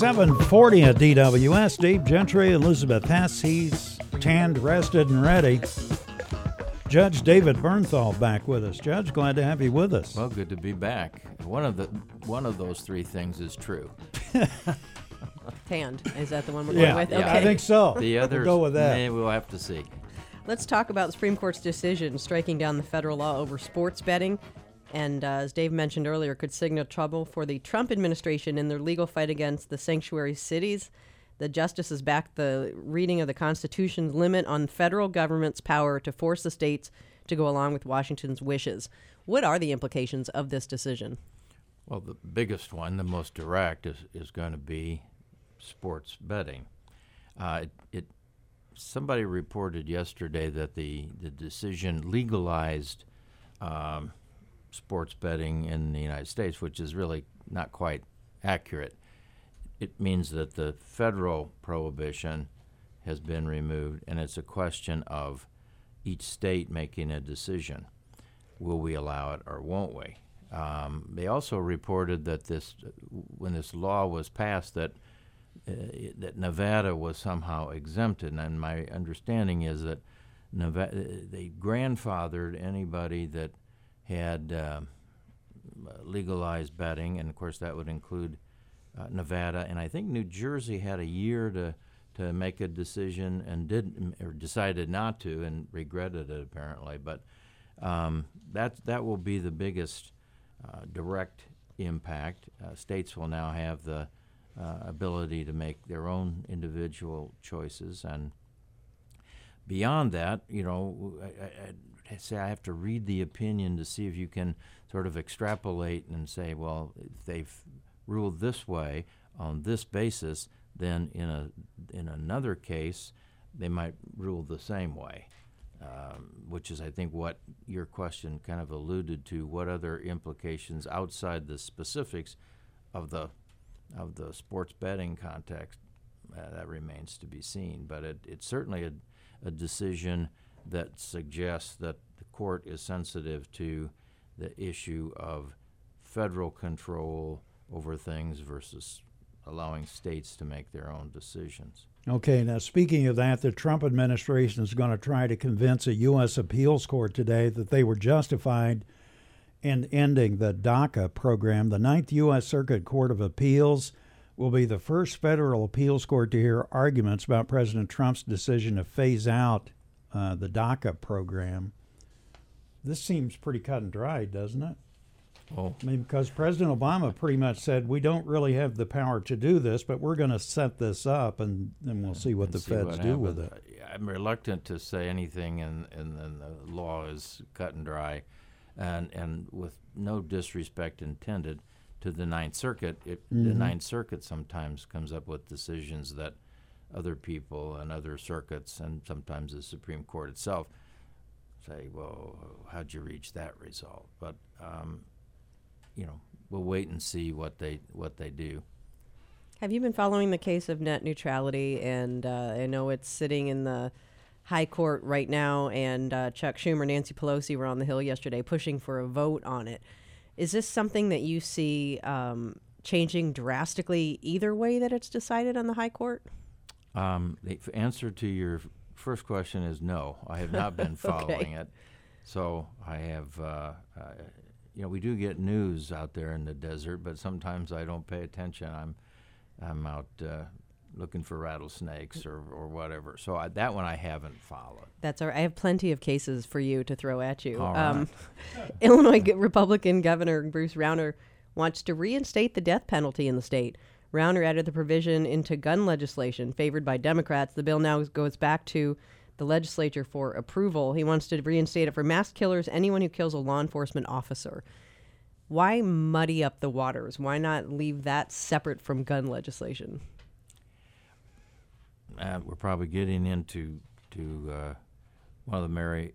740 at DWS. Dave Gentry, Elizabeth Hess. He's tanned, rested, and ready. Judge David Bernthal back with us. Judge, glad to have you with us. Well, good to be back. One of the one of those three things is true. Tanned. Is that the one we're yeah, going with? yeah, Okay. I think so. The others, we'll go with that. we'll have to see. Let's talk about the Supreme Court's decision striking down the federal law over sports betting. And uh, as Dave mentioned earlier, could signal trouble for the Trump administration in their legal fight against the sanctuary cities. The justices backed the reading of the Constitution's limit on federal government's power to force the states to go along with Washington's wishes. What are the implications of this decision? Well, the biggest one, the most direct, is, is going to be sports betting. Uh, it, it somebody reported yesterday that the the decision legalized um, sports betting in the United States, which is really not quite accurate. It means that the federal prohibition has been removed, and it's a question of each state making a decision. Will we allow it or won't we? Um, they also reported that this, when this law was passed, that uh, that Nevada was somehow exempted, and my understanding is that Nevada, they grandfathered anybody that had um, legalized betting, and of course that would include uh, Nevada, and I think New Jersey had a year to to make a decision and did or decided not to and regretted it apparently. But um, that that will be the biggest uh, direct impact. Uh, states will now have the uh, ability to make their own individual choices and beyond that, you know, I, I say I have to read the opinion to see if you can sort of extrapolate and say, well, if they've ruled this way on this basis, then in a in another case, they might rule the same way. Um, which is, I think, what your question kind of alluded to. What other implications outside the specifics of the of the sports betting context uh, that remains to be seen. But it, it's certainly a, a decision that suggests that the court is sensitive to the issue of federal control over things versus allowing states to make their own decisions. Okay, now speaking of that, the Trump administration is going to try to convince a U.S. appeals court today that they were justified in ending the DACA program. The Ninth U.S. Circuit Court of Appeals will be the first federal appeals court to hear arguments about President Trump's decision to phase out uh, the DACA program. This seems pretty cut and dry, doesn't it? Oh, I mean, because President Obama pretty much said we don't really have the power to do this, but we're going to set this up, and then we'll see what and the see feds what do with it. I'm reluctant to say anything, and and then the law is cut and dry, and and with no disrespect intended to the Ninth Circuit, it, the Mhm. Ninth Circuit sometimes comes up with decisions that other people and other circuits, and sometimes the Supreme Court itself, say, "Well, how'd you reach that result?" But um, you know, we'll wait and see what they what they do. Have you been following the case of net neutrality? And uh, I know it's sitting in the high court right now, and uh, Chuck Schumer, and Nancy Pelosi were on the Hill yesterday pushing for a vote on it. Is this something that you see um, changing drastically either way that it's decided on the high court? Um, the f- answer to your first question is no. I have not been following it. So I have, uh, uh, you know, we do get news out there in the desert, but sometimes I don't pay attention. I'm, I'm out uh, looking for rattlesnakes or, or whatever. So I, that one I haven't followed. That's all right. I have plenty of cases for you to throw at you. All Illinois Republican Governor Bruce Rauner wants to reinstate the death penalty in the state. Rauner added the provision into gun legislation favored by Democrats. The bill now goes back to the legislature for approval. He wants to reinstate it for mass killers, anyone who kills a law enforcement officer. Why muddy up the waters? Why not leave that separate from gun legislation? uh, we're probably getting into to uh, one of the many,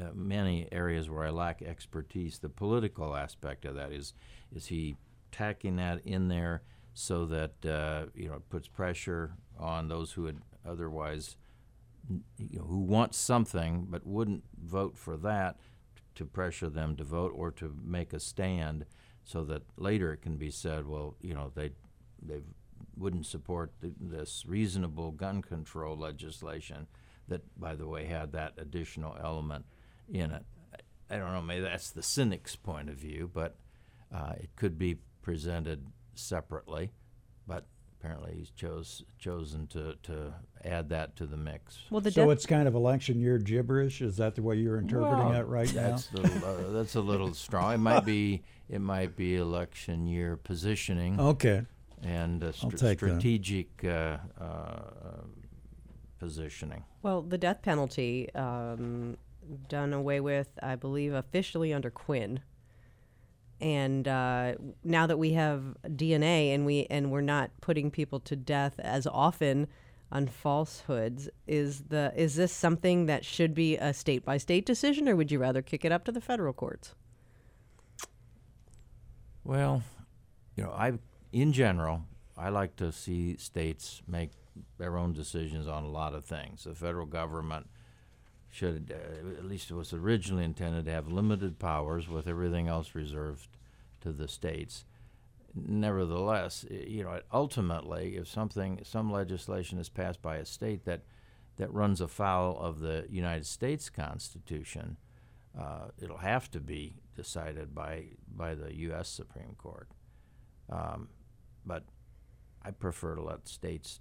uh, many areas where I lack expertise. The political aspect of that is is he tacking that in there so that uh, you know it puts pressure on those who would otherwise you know, who want something but wouldn't vote for that to pressure them to vote or to make a stand so that later it can be said well you know they they've wouldn't support this reasonable gun control legislation that, by the way, had that additional element in it. I, I don't know, maybe that's the cynic's point of view, but uh, it could be presented separately. But apparently, he's chose chosen to, to add that to the mix. Well, the So death, it's kind of election year gibberish. Is that the way you're interpreting Well, it right now? that's The, uh, that's a little strong. It might be it might be election year positioning Okay. and uh, I'll str- take that. strategic uh, uh, positioning. well, the death penalty um, done away with, I believe, officially under Quinn. And uh, now that we have DNA and we and we're not putting people to death as often on falsehoods, is the is this something that should be a state by state decision, or would you rather kick it up to the federal courts? Well, you know, I in general, I like to see states make their own decisions on a lot of things. The federal government should, uh, at least it was originally intended to have limited powers, with everything else reserved to the states. Nevertheless, you know, ultimately, if something, some legislation is passed by a state that that runs afoul of the United States Constitution, uh, it'll have to be decided by by the U.S. Supreme Court. Um, but I prefer to let states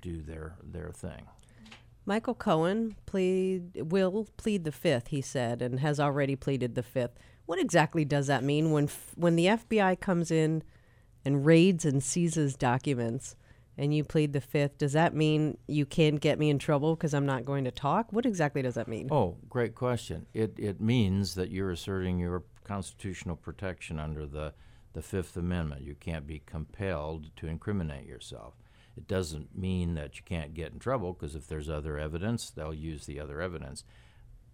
do their their thing. Michael Cohen plead will plead the fifth, he said, and has already pleaded the fifth. What exactly does that mean when f- when the FBI comes in and raids and seizes documents, and you plead the fifth? Does that mean you can't get me in trouble because I'm not going to talk? What exactly does that mean? Oh, great question. It it means that you're asserting your constitutional protection under the the Fifth Amendment. You can't be compelled to incriminate yourself. It doesn't mean that you can't get in trouble because if there's other evidence, they'll use the other evidence.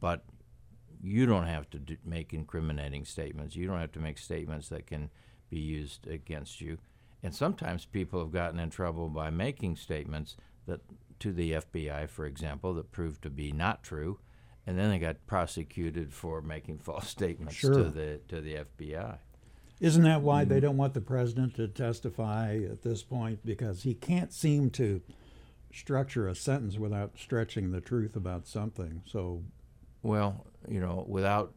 But you don't have to do, make incriminating statements. You don't have to make statements that can be used against you. And sometimes people have gotten in trouble by making statements that to the FBI, for example, that proved to be not true, and then they got prosecuted for making false statements Sure. to the to the FBI. Isn't that why Mm-hmm. they don't want the president to testify at this point? Because he can't seem to structure a sentence without stretching the truth about something. So, Well, you know, without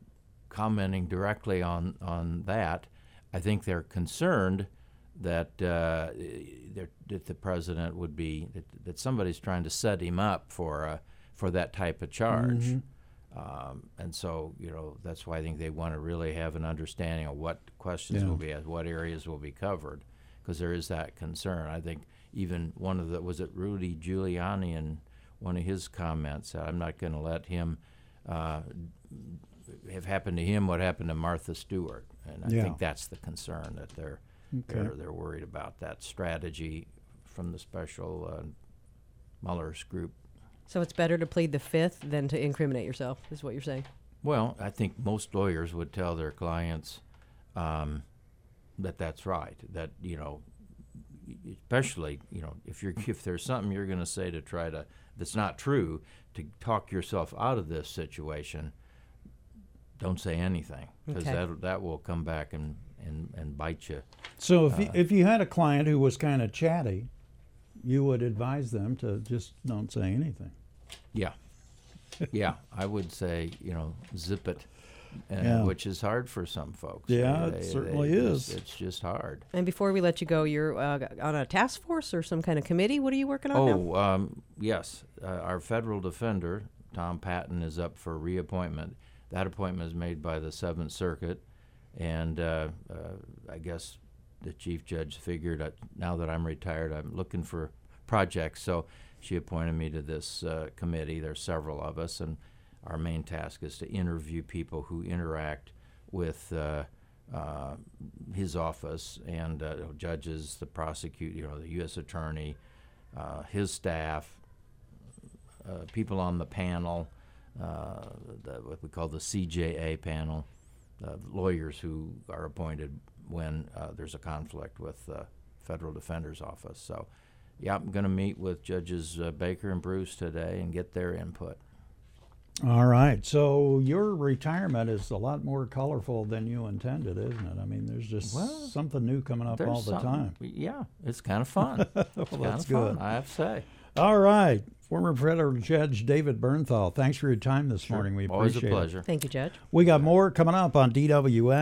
commenting directly on on that, I think they're concerned that uh, that the president would be that, that somebody's trying to set him up for uh, for that type of charge. Um, and so, you know, that's why I think they want to really have an understanding of what questions Yeah. will be asked, what areas will be covered, because there is that concern. I think even one of the was it Rudy Giuliani in one of his comments said, "I'm not going to let him uh, have happened to him what happened to Martha Stewart," and I Yeah. think that's the concern that they're they're, they're worried about that strategy from the special uh, Mueller's group. So it's better to plead the fifth than to incriminate yourself, is what you're saying. Well, I think most lawyers would tell their clients um, that that's right. That you know, especially you know, if you're if there's something you're going to say to try to that's not true to talk yourself out of this situation, don't say anything because Okay. that that will come back and and, and bite you. so if Uh, you, if you had a client who was kind of chatty, you would advise them to just don't say anything. Yeah, yeah. I would say you know zip it. Uh, Yeah. Which is hard for some folks. Yeah, it certainly it's- is. It's just hard. And before we let you go, you're uh, on a task force or some kind of committee. What are you working on now? Oh, um, yes. Uh, our federal defender, Tom Patton, is up for reappointment. That appointment is made by the Seventh Circuit, and uh, uh, I guess the chief judge figured that now that I'm retired, I'm looking for projects. So she appointed me to this uh, committee. There's several of us, and our main task is to interview people who interact with. Uh, uh, his office and uh, judges, the prosecutor, you know, the U.S. attorney, uh, his staff, uh, people on the panel, the, what we call the CJA panel, lawyers who are appointed when uh, there's a conflict with the federal defender's office. So, yeah, I'm going to meet with Judges uh, Baker and Bruce today and get their input. All right. So your retirement is a lot more colorful than you intended, isn't it? I mean, there's just Well, something new coming up all the time. Yeah, it's kind of fun. It's Well, that's of fun, good. I have to say. All right. Former federal judge David Bernthal, thanks for your time this Sure. morning. We Always a appreciate it. pleasure. Thank you, Judge. We got more coming up on DWS.